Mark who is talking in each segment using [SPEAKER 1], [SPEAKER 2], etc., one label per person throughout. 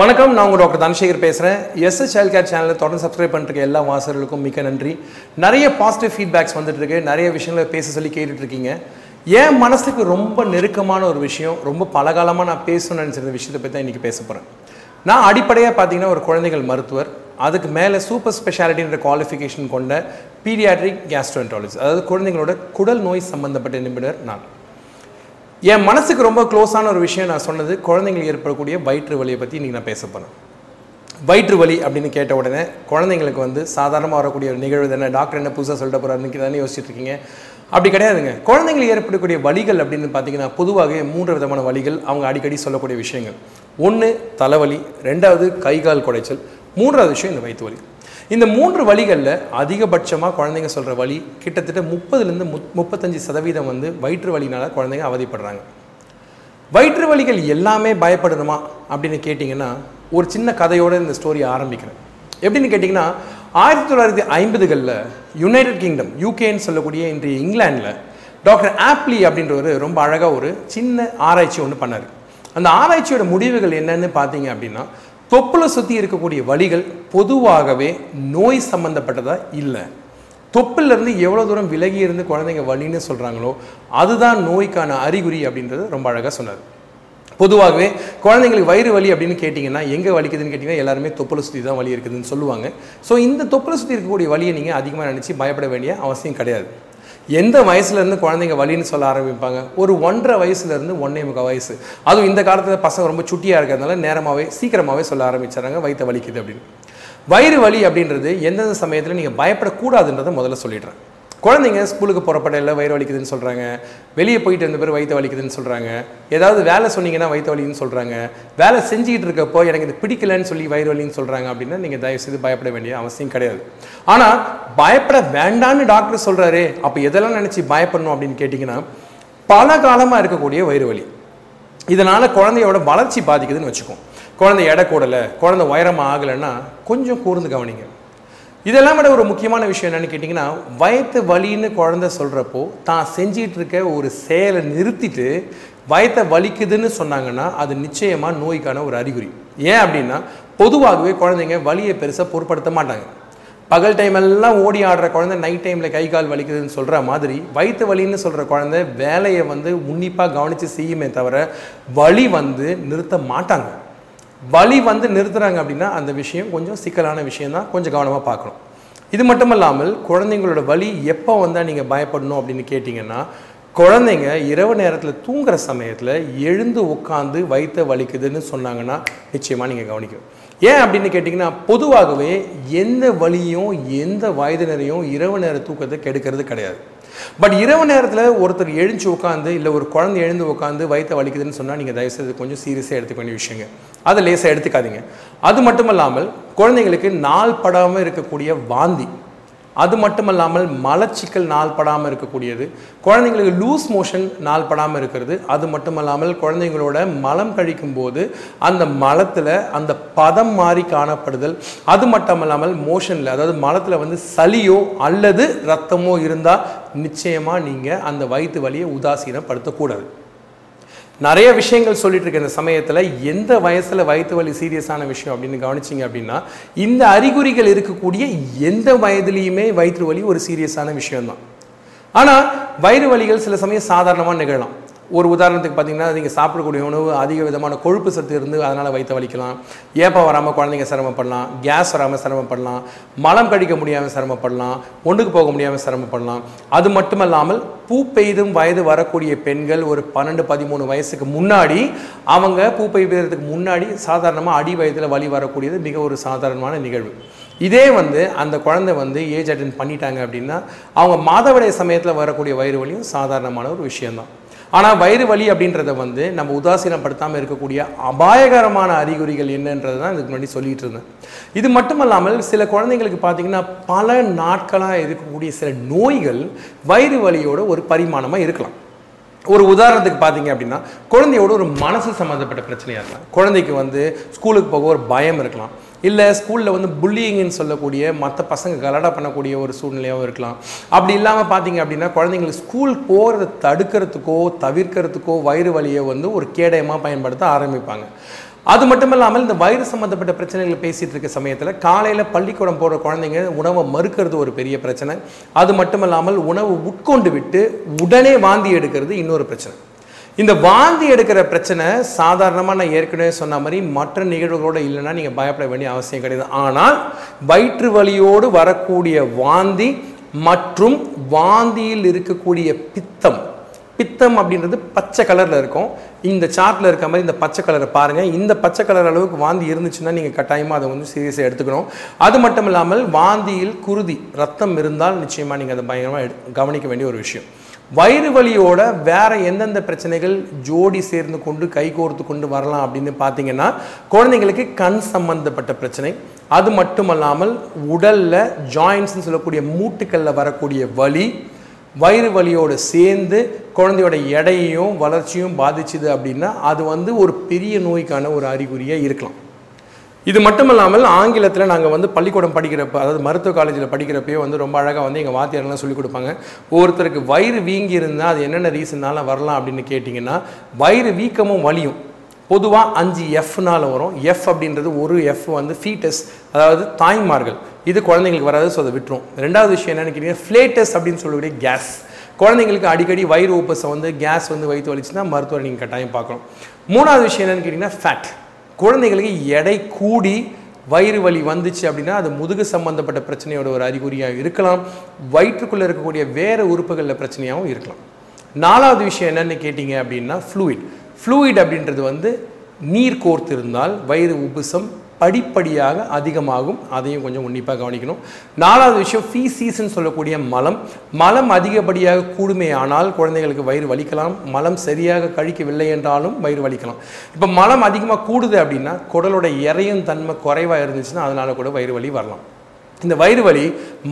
[SPEAKER 1] வணக்கம் நான் உங்கள் டாக்டர் தனசேகர் பேசுகிறேன் எஸ்எஸ் சைல்ட் கேர் சேனலில் தொடர்ந்து சப்ஸ்கிரைப் பண்ணிருக்க எல்லா வாசகர்களுக்கும் மிக்க நன்றி. நிறைய பாசிட்டிவ் ஃபீட்பேக்ஸ் வந்துட்டு இருக்கு. நிறைய விஷயங்களை பேச சொல்லி கேட்டுட்ருக்கீங்க என் மனசுக்கு ரொம்ப நெருக்கமான ஒரு விஷயம் ரொம்ப பலகாலமாக நான் பேசணும்னு நினச்சிருந்த விஷயத்தை பற்றி தான் இன்றைக்கி பேச போகிறேன் நான் அடிப்படையாக பார்த்தீங்கன்னா ஒரு குழந்தைகள் மருத்துவர். அதுக்கு மேலே சூப்பர் ஸ்பெஷாலிட்டின்ற குவாலிஃபிகேஷன் கொண்ட பீடியாட்ரிக் கேஸ்ட்ரோன்டாலஜி அதாவது குழந்தைங்களோட குடல் நோய் சம்பந்தப்பட்ட நிபுணர் நான். என் மனசுக்கு ரொம்ப க்ளோஸான ஒரு விஷயம் நான் சொன்னது குழந்தைங்களுக்கு ஏற்படக்கூடிய வயிற்று வலியை பற்றி இன்றைக்கி நான் பேச போகிறேன் வயிற்று வலி அப்படின்னு கேட்ட உடனே குழந்தைங்களுக்கு வந்து சாதாரணமாக வரக்கூடிய ஒரு நிகழ்வு தானே டாக்டர் என்ன புதுசாக சொல்லிட்டு போகிறாருன்னு தானே யோசிச்சுட்டு இருக்கீங்க. அப்படி கிடையாதுங்க. குழந்தைங்களுக்கு ஏற்படக்கூடிய வலிகள் அப்படின்னு பார்த்தீங்கன்னா பொதுவாகவே மூன்று விதமான வலிகள் அவங்க அடிக்கடி சொல்லக்கூடிய விஷயங்கள். ஒன்று தலைவலி ரெண்டாவது கை கால் குடைச்சல் மூன்றாவது விஷயம் இந்த வயிற்று வலி. இந்த மூன்று வழிகளில் அதிகபட்சமாக குழந்தைங்க சொல்கிற வழி கிட்டத்தட்ட முப்பதுலேருந்து முப் முப்பத்தஞ்சு சதவீதம் வந்து வயிற்று வலினால் குழந்தைங்க அவதிப்படுறாங்க. வயிற்று வலிகள் எல்லாமே பயப்படணுமா அப்படின்னு கேட்டிங்கன்னா ஒரு சின்ன கதையோடு இந்த ஸ்டோரியை ஆரம்பிக்கிறேன். எப்படின்னு கேட்டிங்கன்னா ஆயிரத்தி தொள்ளாயிரத்தி ஐம்பதுகளில் யுனைடெட் கிங்டம் யூகேன்னு சொல்லக்கூடிய இன்றைய இங்கிலாண்டில் டாக்டர் ஆப்லி அப்படின்றவர் ரொம்ப அழகாக ஒரு சின்ன ஆராய்ச்சி ஒன்று பண்ணார். அந்த ஆராய்ச்சியோட முடிவுகள் என்னென்னு பார்த்தீங்க அப்படின்னா தொப்புளை சுற்றி இருக்கக்கூடிய வழிகள் பொதுவாகவே நோய் சம்மந்தப்பட்டதாக இல்லை. தொப்புலேருந்து எவ்வளோ தூரம் விலகி இருந்து குழந்தைங்க வலின்னு சொல்கிறாங்களோ அதுதான் நோய்க்கான அறிகுறி அப்படின்றது ரொம்ப அழகாக சொன்னார். பொதுவாகவே குழந்தைங்களுக்கு வயிறு வலி அப்படின்னு கேட்டிங்கன்னா எங்கே வலிக்குதுன்னு கேட்டிங்கன்னா எல்லாருமே தொப்புளை சுற்றி தான் வலி இருக்குதுன்னு சொல்லுவாங்க. ஸோ இந்த தொப்புளை சுற்றி இருக்கக்கூடிய வலியை நீங்கள் அதிகமாக நினச்சி பயப்பட வேண்டிய அவசியம் கிடையாது. எந்த வயசுலேருந்து குழந்தைங்க வலின்னு சொல்ல ஆரம்பிப்பாங்க? ஒரு ஒன்றரை வயசுலேருந்து ஒன்றே முக்கால் வயசு. அதுவும் இந்த காலத்தில் பசங்க ரொம்ப சுட்டியாக இருக்கிறதுனால நேரமாகவே சீக்கிரமாகவே சொல்ல ஆரம்பிச்சாங்க வயிற்று வலிக்குது அப்படின்னு. வயிறு வலி அப்படின்றது எந்தெந்த சமயத்தில் நீங்கள் பயப்படக்கூடாதுன்றதை முதல்ல சொல்லிடுறேன். குழந்தைங்க ஸ்கூலுக்கு புறப்படையில் வயிறு வலிக்குதுன்னு சொல்கிறாங்க வெளியே போயிட்டு இருந்த பேர் வயிற்று வலிக்குதுன்னு சொல்கிறாங்க ஏதாவது வேலை சொன்னீங்கன்னா வயிற்று வலின்னு சொல்கிறாங்க வேலை செஞ்சுக்கிட்டு இருக்கப்போ எனக்கு இது பிடிக்கலன்னு சொல்லி வயிறு வலின்னு சொல்கிறாங்க அப்படின்னா நீங்கள் தயவு செய்து பயப்பட வேண்டிய அவசியம் கிடையாது. ஆனால் பயப்பட வேண்டான்னு டாக்டர் சொல்கிறாரு அப்போ எதெல்லாம் நினச்சி பயப்படணும் அப்படின்னு கேட்டிங்கன்னா பல காலமாக இருக்கக்கூடிய வயிறு வலி. இதனால் குழந்தையோட வளர்ச்சி பாதிக்குதுன்னு வச்சுக்கோம் குழந்தை எடை கூடலை குழந்தை உயரமாக ஆகலைன்னா கொஞ்சம் கூர்ந்து கவனிங்க. இதெல்லாம் விட ஒரு முக்கியமான விஷயம் என்னன்னு கேட்டிங்கன்னா வயத்து வலின்னு குழந்தை சொல்கிறப்போ தான் செஞ்சிகிட்டு இருக்க ஒரு செயலை நிறுத்திட்டு வயத்தை வலிக்குதுன்னு சொன்னாங்கன்னா அது நிச்சயமாக நோய்க்கான ஒரு அறிகுறி. ஏன் அப்படின்னா பொதுவாகவே குழந்தைங்க வலியை பெருசாக பொருட்படுத்த மாட்டாங்க. பகல் டைம் எல்லாம் ஓடி ஆடுற குழந்தை நைட் டைமில் கை கால் வலிக்குதுன்னு சொல்கிற மாதிரி வயிற்று வலின்னு சொல்கிற குழந்தை வேலையை வந்து உன்னிப்பாக கவனித்து செய்யுமே தவிர வலி வந்து நிறுத்த மாட்டாங்க. வலி வந்து நிறுத்துறாங்க அப்படின்னா அந்த விஷயம் கொஞ்சம் சிக்கலான விஷயம் தான். கொஞ்சம் கவனமாக பார்க்கணும். இது மட்டும் இல்லாமல் குழந்தைங்களோட வலி எப்போ வந்தால் நீங்கள் பயப்படணும் அப்படின்னு கேட்டிங்கன்னா குழந்தைங்க இரவு நேரத்தில் தூங்குற சமயத்தில் எழுந்து உட்காந்து வயிற்ற வலிக்குதுன்னு சொன்னாங்கன்னா நிச்சயமாக நீங்கள் கவனிக்கணும். ஏன் அப்படின்னு கேட்டிங்கன்னா பொதுவாகவே எந்த வலியும் எந்த வயதினரையும் இரவு நேர தூக்கத்தை கெடுக்கிறது கிடையாது. பட் இரவு நேரத்தில் ஒருத்தர் எழுந்து உட்காந்து இல்லை ஒரு குழந்தை எழுந்து உட்காந்து வயிற்றை வலிக்குதுன்னு சொன்னால் நீங்கள் தயவுசெய்து கொஞ்சம் சீரியஸாக எடுத்துக்க வேண்டிய விஷயங்க. அதை லேசாக எடுத்துக்காதீங்க. அது மட்டும் இல்லாமல் குழந்தைங்களுக்கு நாள் படாமல் இருக்கக்கூடிய வாந்தி. அது மட்டுமல்லாமல் மலச்சிக்கல் நாள் படாமல் இருக்கக்கூடியது குழந்தைங்களுக்கு லூஸ் மோஷன் நாள் படாமல் இருக்கிறது அது மட்டுமல்லாமல் குழந்தைங்களோட மலம் கழிக்கும் போது அந்த மலத்தில் அந்த பதம் மாறி காணப்படுதல். அது மட்டுமல்லாமல் மோஷனில் அதாவது மலத்தில் வந்து சளியோ அல்லது ரத்தமோ இருந்தால் நிச்சயமாக நீங்கள் அந்த வயிற்று வலியை உதாசீனப்படுத்தக்கூடாது. நிறைய விஷயங்கள் சொல்லிட்டு இருக்க இந்த சமயத்தில். எந்த வயசில் வயிற்று வலி சீரியஸான விஷயம் அப்படின்னு கவனிச்சிங்க அப்படின்னா இந்த அறிகுறிகள் இருக்கக்கூடிய எந்த வயதுலேயுமே வயிற்று வலி ஒரு சீரியஸான விஷயம்தான். ஆனால் வயிறு வலிகள் சில சமயம் சாதாரணமாக நிகழலாம். ஒரு உதாரணத்துக்கு பார்த்தீங்கன்னா நீங்கள் சாப்பிடக்கூடிய உணவு அதிக விதமான கொழுப்பு சத்து இருந்து அதனால் வயிற்று வலிக்கலாம். ஏப்பம் வராமல் குழந்தைங்க சிரமப்படலாம். கேஸ் வராமல் சிரமப்படலாம். மலம் கடிக்க முடியாமல் சிரமப்படலாம். ஒன்றுக்கு போக முடியாமல் சிரமப்படலாம். அது மட்டுமல்லாமல் பூ பெய்தும் வயது வரக்கூடிய பெண்கள் ஒரு பன்னெண்டு பதிமூணு வயசுக்கு முன்னாடி அவங்க பூ பெய்வதற்கு முன்னாடி சாதாரணமாக அடி வயதில் வலி வரக்கூடியது மிக ஒரு சாதாரணமான நிகழ்வு. இதே வந்து அந்த குழந்தை வந்து ஏஜ் அட்டன் பண்ணிட்டாங்க அப்படின்னா அவங்க மாதவிடைய சமயத்தில் வரக்கூடிய வயிறு வலியும் சாதாரணமான ஒரு விஷயம்தான். ஆனால் வயிறு வலி அப்படின்றத வந்து நம்ம உதாசீனப்படுத்தாமல் இருக்கக்கூடிய அபாயகரமான அறிகுறிகள் என்னன்றது தான் இதுக்கு முன்னாடி சொல்லிட்டு இருந்தேன். இது மட்டுமல்லாமல் சில குழந்தைங்களுக்கு பார்த்தீங்கன்னா பல நாட்களாக இருக்கக்கூடிய சில நோய்கள் வயிறு வலியோட ஒரு பரிமாணமாக இருக்கலாம். ஒரு உதாரணத்துக்கு பார்த்தீங்க அப்படின்னா குழந்தையோட ஒரு மனசு சம்மந்தப்பட்ட பிரச்சனையாக இருக்கலாம். குழந்தைக்கு வந்து ஸ்கூலுக்கு போக ஒரு பயம் இருக்கலாம். இல்லை ஸ்கூலில் வந்து புல்லிங்னு சொல்லக்கூடிய மற்ற பசங்க கலடா பண்ணக்கூடிய ஒரு சூழ்நிலையாகவும் இருக்கலாம். அப்படி இல்லாமல் பார்த்தீங்க அப்படின்னா குழந்தைங்களுக்கு ஸ்கூல் போகிறத தடுக்கிறதுக்கோ தவிர்க்கிறதுக்கோ வயிறு வலியை வந்து ஒரு கேடயமாக பயன்படுத்த ஆரம்பிப்பாங்க. அது மட்டும் இல்லாமல் இந்த வயிறு சம்மந்தப்பட்ட பிரச்சனைகளை பேசிகிட்டு இருக்க சமயத்தில் காலையில் பள்ளிக்கூடம் போகிற குழந்தைங்க உணவை மறுக்கிறது ஒரு பெரிய பிரச்சனை. அது மட்டும் இல்லாமல் உணவு உட்கொண்டு விட்டு உடனே வாந்தி எடுக்கிறது இன்னொரு பிரச்சனை. இந்த வாந்தி எடுக்கிற பிரச்சனை சாதாரணமாக நான் ஏற்கனவே சொன்ன மாதிரி மற்ற நிகழ்வுகளோடு இல்லைன்னா நீங்கள் பயப்பட வேண்டிய அவசியம் கிடையாது. ஆனால் வயிற்று வலியோடு வரக்கூடிய வாந்தி மற்றும் வாந்தியில் இருக்கக்கூடிய பித்தம் பித்தம் அப்படின்றது பச்சை கலரில் இருக்கும். இந்த சார்ட்டில் இருக்க மாதிரி இந்த பச்சை கலரை பாருங்கள் இந்த பச்சை கலர் அளவுக்கு வாந்தி இருந்துச்சுன்னா நீங்கள் கட்டாயமாக அதை வந்து சீரியஸாக எடுத்துக்கணும். அது மட்டும் இல்லாமல் வாந்தியில் குருதி ரத்தம் இருந்தால் நிச்சயமாக நீங்கள் அதை பயங்கரமாக எடு- கவனிக்க வேண்டிய ஒரு விஷயம். வயிறு வலியோட வேற எந்தெந்த பிரச்சனைகள் ஜோடி சேர்ந்து கொண்டு கைகோர்த்து கொண்டு வரலாம் அப்படின்னு பார்த்தீங்கன்னா குழந்தைங்களுக்கு கண் சம்பந்தப்பட்ட பிரச்சனை. அது மட்டுமல்லாமல் உடல்ல ஜாயின்ஸ்னு சொல்லக்கூடிய மூட்டுக்கல்ல வரக்கூடிய வலி வயிறு வலியோடு சேர்ந்து குழந்தையோட எடையையும் வளர்ச்சியும் பாதிச்சுது அப்படின்னா அது வந்து ஒரு பெரிய நோய்க்கான ஒரு அறிகுறியாக இருக்கலாம். இது மட்டுமல்லாமல் ஆங்கிலத்தில் நாங்கள் வந்து பள்ளிக்கூடம் படிக்கிறப்ப அதாவது மருத்துவ காலேஜில் படிக்கிறப்பயே வந்து ரொம்ப அழகாக வந்து எங்கள் வாத்தியாரெல்லாம் சொல்லிக் கொடுப்பாங்க. ஒருத்தருக்கு வயிறு வீங்கி இருந்தால் அது என்னென்ன ரீசன்னால வரலாம் அப்படின்னு கேட்டிங்கன்னா வயிறு வீக்கமும் வலியும். பொதுவாக அஞ்சு எஃப்னால் வரும். எஃப் அப்படின்றது ஒரு எஃப் வந்து ஃபீட்டஸ் அதாவது தாய்மார்கள். இது குழந்தைங்களுக்கு வராது ஸோ அதை விட்டுரும். ரெண்டாவது விஷயம் என்னென்னு கேட்டிங்கன்னா ஃப்ளேட்டஸ் அப்படின்னு சொல்லக்கூடிய கேஸ் குழந்தைங்களுக்கு அடிக்கடி வயிறு ஊப்பஸை வந்து கேஸ் வந்து வயிற்று வலிச்சுன்னா மருத்துவரை நீங்கள் கட்டாயம் பார்க்கணும். மூணாவது விஷயம் என்னென்னு கேட்டிங்கன்னா ஃபேட் குழந்தைகளுக்கு எடை கூடி வயிறு வலி வந்துச்சு அப்படின்னா அது முதுகு சம்பந்தப்பட்ட பிரச்சனையோட ஒரு அறிகுறியாக இருக்கலாம். வயிற்றுக்குள்ளே இருக்கக்கூடிய வேறு உறுப்புகளில் பிரச்சனையாகவும் இருக்கலாம். நாலாவது விஷயம் என்னென்னு கேட்டிங்க அப்படின்னா ஃப்ளூயிட் ஃப்ளூயிட் அப்படின்றது வந்து நீர் கோர்த்து இருந்தால் வயிறு உபுசம் படிப்படியாக அதிகமாகும். அதையும் கொஞ்சம் உன்னிப்பாக கவனிக்கணும். நாலாவது விஷயம் ஃபீசீஸ்ன்னு சொல்லக்கூடிய மலம். மலம் அதிகப்படியாக கூடுமே ஆனால் குழந்தைகளுக்கு வயிறு வலிக்கலாம். மலம் சரியாக கழிக்கவில்லை என்றாலும் வயிறு வலிக்கலாம். இப்போ மலம் அதிகமாக கூடுது அப்படின்னா குடலோட இறையும் தன்மை குறைவாக இருந்துச்சுன்னா அதனால கூட வயிறு வலி வரலாம். இந்த வயிறு வலி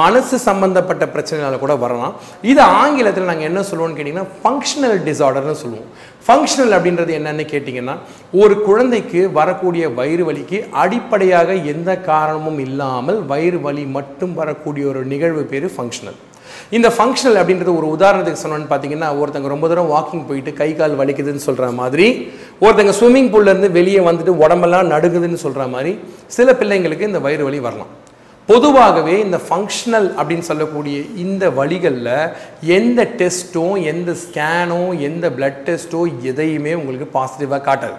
[SPEAKER 1] மனசு சம்மந்தப்பட்ட பிரச்சனைனால கூட வரலாம். இது ஆங்கிலத்தில் நாங்கள் என்ன சொல்லுவோம்னு கேட்டிங்கன்னா ஃபங்க்ஷனல் டிசார்டர்னு சொல்லுவோம். ஃபங்க்ஷனல் அப்படின்றது என்னன்னு கேட்டிங்கன்னா ஒரு குழந்தைக்கு வரக்கூடிய வயிறு வலிக்கு அடிப்படையாக எந்த காரணமும் இல்லாமல் வயிறு வலி மட்டும் வரக்கூடிய ஒரு நிகழ்வு பேர் ஃபங்க்ஷனல் இந்த ஃபங்க்ஷனல் அப்படின்றது ஒரு உதாரணத்துக்கு சொன்னோன்னு பார்த்தீங்கன்னா ஒருத்தங்க ரொம்ப தூரம் வாக்கிங் போயிட்டு கை கால் வலிக்குதுன்னு சொல்கிற மாதிரி ஒருத்தங்க ஸ்விம்மிங் பூல்லேருந்து வெளியே வந்துட்டு உடம்பெல்லாம் நடுங்குதுன்னு சொல்கிற மாதிரி சில பிள்ளைங்களுக்கு இந்த வயிறு வலி வரலாம். பொதுவாகவே இந்த ஃபங்க்ஷனல் அப்படின்னு சொல்லக்கூடிய இந்த வழிகளில் எந்த டெஸ்ட்டும் எந்த ஸ்கேனோ எந்த பிளட் டெஸ்ட்டோ எதையுமே உங்களுக்கு பாசிட்டிவாக காட்டாது.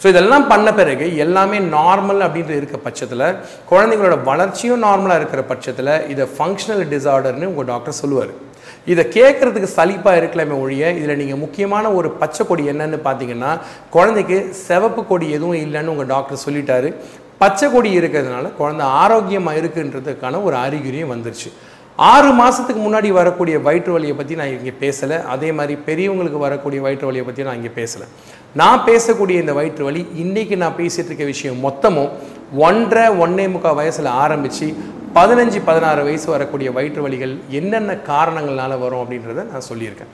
[SPEAKER 1] ஸோ இதெல்லாம் பண்ண பிறகு எல்லாமே நார்மல் அப்படின்ற இருக்க பட்சத்தில் குழந்தைங்களோட வளர்ச்சியும் நார்மலாக இருக்கிற பட்சத்தில் இதை ஃபங்க்ஷனல் டிசார்டர்னு உங்கள் டாக்டர் சொல்லுவார். இதை கேட்குறதுக்கு சலிப்பாக இருக்கலாமே ஒழிய இதில் நீங்கள் முக்கியமான ஒரு பச்சை கொடி என்னன்னு பார்த்தீங்கன்னா குழந்தைக்கு சிவப்பு கொடி எதுவும் இல்லைன்னு உங்கள் டாக்டர் சொல்லிட்டாரு. பச்சை கொடி இருக்கிறதுனால குழந்தை ஆரோக்கியமாக இருக்குன்றதுக்கான ஒரு அறிகுறியும் வந்துருச்சு. ஆறு மாதத்துக்கு முன்னாடி வரக்கூடிய வயிற்று வலியை பற்றி நான் இங்கே பேசலை. அதே மாதிரி பெரியவங்களுக்கு வரக்கூடிய வயிற்று வலியை பற்றி நான் இங்கே பேசலை. நான் பேசக்கூடிய இந்த வயிற்று வலி இன்றைக்கி நான் பேசிகிட்டு இருக்க விஷயம் மொத்தமும் ஒன்றரை ஒன்னே முக்கால் வயசில் ஆரம்பித்து பதினஞ்சு பதினாறு வயசு வரக்கூடிய வயிற்று வலிகள் என்னென்ன காரணங்களால் வரும் அப்படின்றத நான் சொல்லியிருக்கேன்.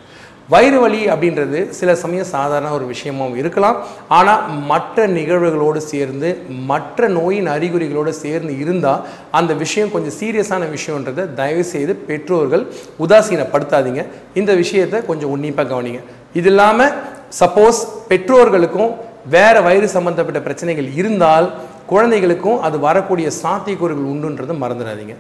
[SPEAKER 1] வயிறு வலி அப்படின்றது சில சமயம் சாதாரண ஒரு விஷயமாகவும் இருக்கலாம். ஆனால் மற்ற நிகழ்வுகளோடு சேர்ந்து மற்ற நோயின் அறிகுறிகளோடு சேர்ந்து இருந்தால் அந்த விஷயம் கொஞ்சம் சீரியஸான விஷயன்றதை தயவுசெய்து பெற்றோர்கள் உதாசீனப்படுத்தாதீங்க. இந்த விஷயத்தை கொஞ்சம் உன்னிப்பாக கவனிங்க. இது இல்லாமல் சப்போஸ் பெற்றோர்களுக்கும் வேறு வயிறு சம்பந்தப்பட்ட பிரச்சனைகள் இருந்தால் குழந்தைகளுக்கும் அது வரக்கூடிய சாத்தியக்கூறுகள் உண்டுன்றதை மறந்துடாதீங்க.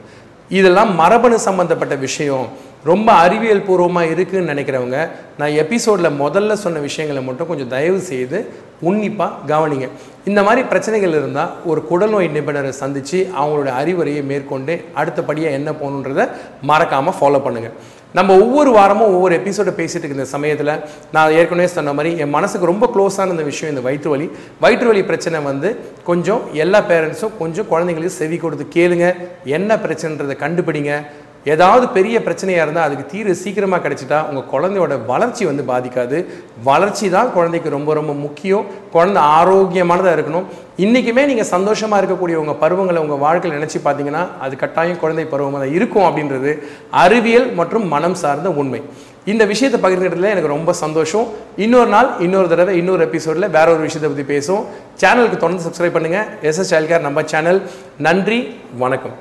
[SPEAKER 1] இதெல்லாம் மரபணு சம்பந்தப்பட்ட விஷயம். ரொம்ப அறிவியல் பூர்வமாக இருக்குதுன்னு நினைக்கிறவங்க நான் எபிசோடில் முதல்ல சொன்ன விஷயங்களை மட்டும் கொஞ்சம் தயவு செய்து உன்னிப்பாக கவனிங்க. இந்த மாதிரி பிரச்சனைகள் இருந்தால் ஒரு குடல்நோய் நிபுணரை சந்தித்து அவங்களோட அறிவுரையை மேற்கொண்டு அடுத்தபடியாக என்ன போகணுன்றதை மறக்காமல் ஃபாலோ பண்ணுங்கள் நம்ம ஒவ்வொரு வாரமும் ஒவ்வொரு எபிசோடை பேசிட்டு இருக்க இந்த சமயத்தில் நான் ஏற்கனவே சொன்ன மாதிரி என் மனசுக்கு ரொம்ப க்ளோஸான இந்த விஷயம் இந்த வயிற்று வலி. வயிற்று வலி பிரச்சனை வந்து கொஞ்சம் எல்லா பேரண்ட்ஸும் கொஞ்சம் குழந்தைங்களுக்கு செவி கொடுத்து கேளுங்க. என்ன பிரச்சனைன்றதை கண்டுபிடிங்க. ஏதாவது பெரிய பிரச்சனையாக இருந்தால் அதுக்கு தீர்வு சீக்கிரமாக கிடச்சிட்டா உங்கள் குழந்தையோட வளர்ச்சி வந்து பாதிக்காது. வளர்ச்சி தான் குழந்தைக்கு ரொம்ப ரொம்ப முக்கியம். குழந்தை ஆரோக்கியமானதாக இருக்கணும். இன்றைக்குமே நீங்கள் சந்தோஷமாக இருக்கக்கூடிய உங்கள் பருவங்களை உங்கள் வாழ்க்கையில் நினச்சி பார்த்தீங்கன்னா அது கட்டாயம் குழந்தை பருவமாக தான் இருக்கும் அப்படின்றது அறிவியல் மற்றும் மனம் சார்ந்த உண்மை. இந்த விஷயத்தை பகிர்ந்துக்கிறதுல எனக்கு ரொம்ப சந்தோஷம். இன்னொரு நாள் இன்னொரு தடவை இன்னொரு எபிசோடில் வேற ஒரு விஷயத்தை பற்றி பேசுவோம். சேனலுக்கு தொடர்ந்து சப்ஸ்கிரைப் பண்ணுங்கள் எஸ்எஸ் சைல்ட் கேர் நம்ம சேனல் நன்றி வணக்கம்.